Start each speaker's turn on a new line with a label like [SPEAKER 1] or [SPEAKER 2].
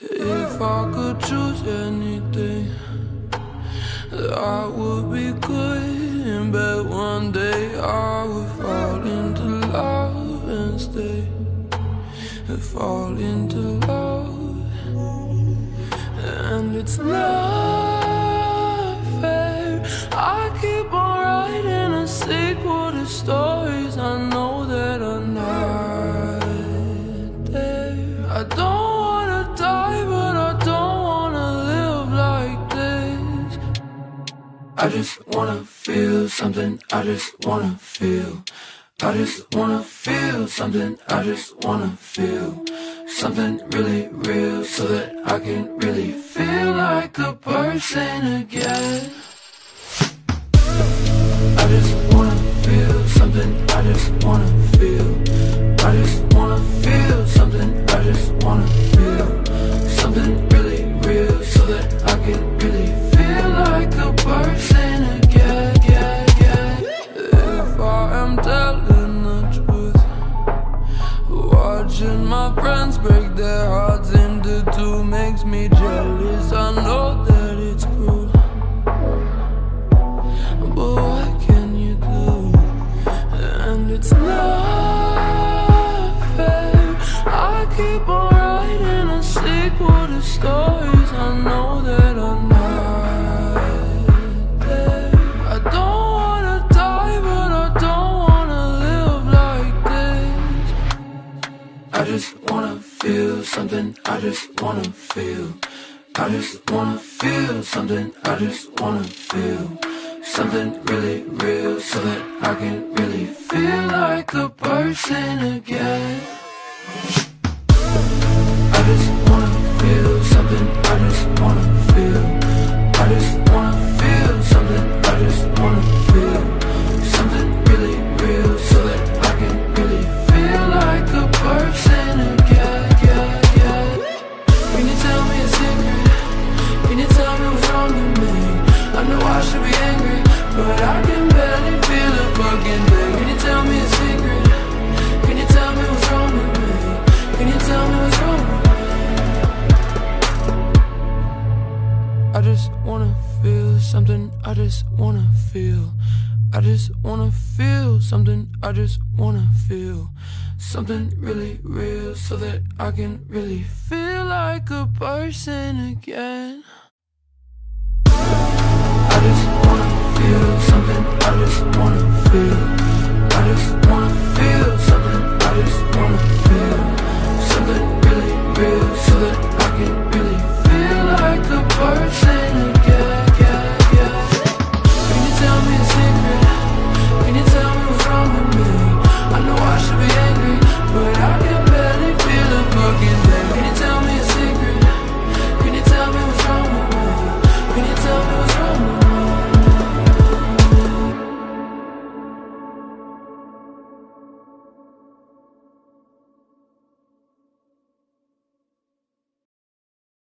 [SPEAKER 1] If I could choose anything, I would be good. But one day I would fall into love and stay. Fall into love, and it's not I just wanna feel something, I just wanna feel. I just wanna feel something, I just wanna feel something really real so that I can really feel like a person again. I just wanna feel something, I just wanna watching my friends break their hearts into two makes me jealous. I know that it's cruel. But what can you do? And it's not something, I just wanna feel. I just wanna feel something, I just wanna feel something really real so that I can really feel like a person again. Know I should be angry, but I can barely feel a fucking thing. Can you tell me a secret? Can you tell me what's wrong with me? Can you tell me what's wrong with me? I just wanna feel something, I just wanna feel. I just wanna feel something, I just wanna feel something really real so that I can really feel like a person again. I just wanna feel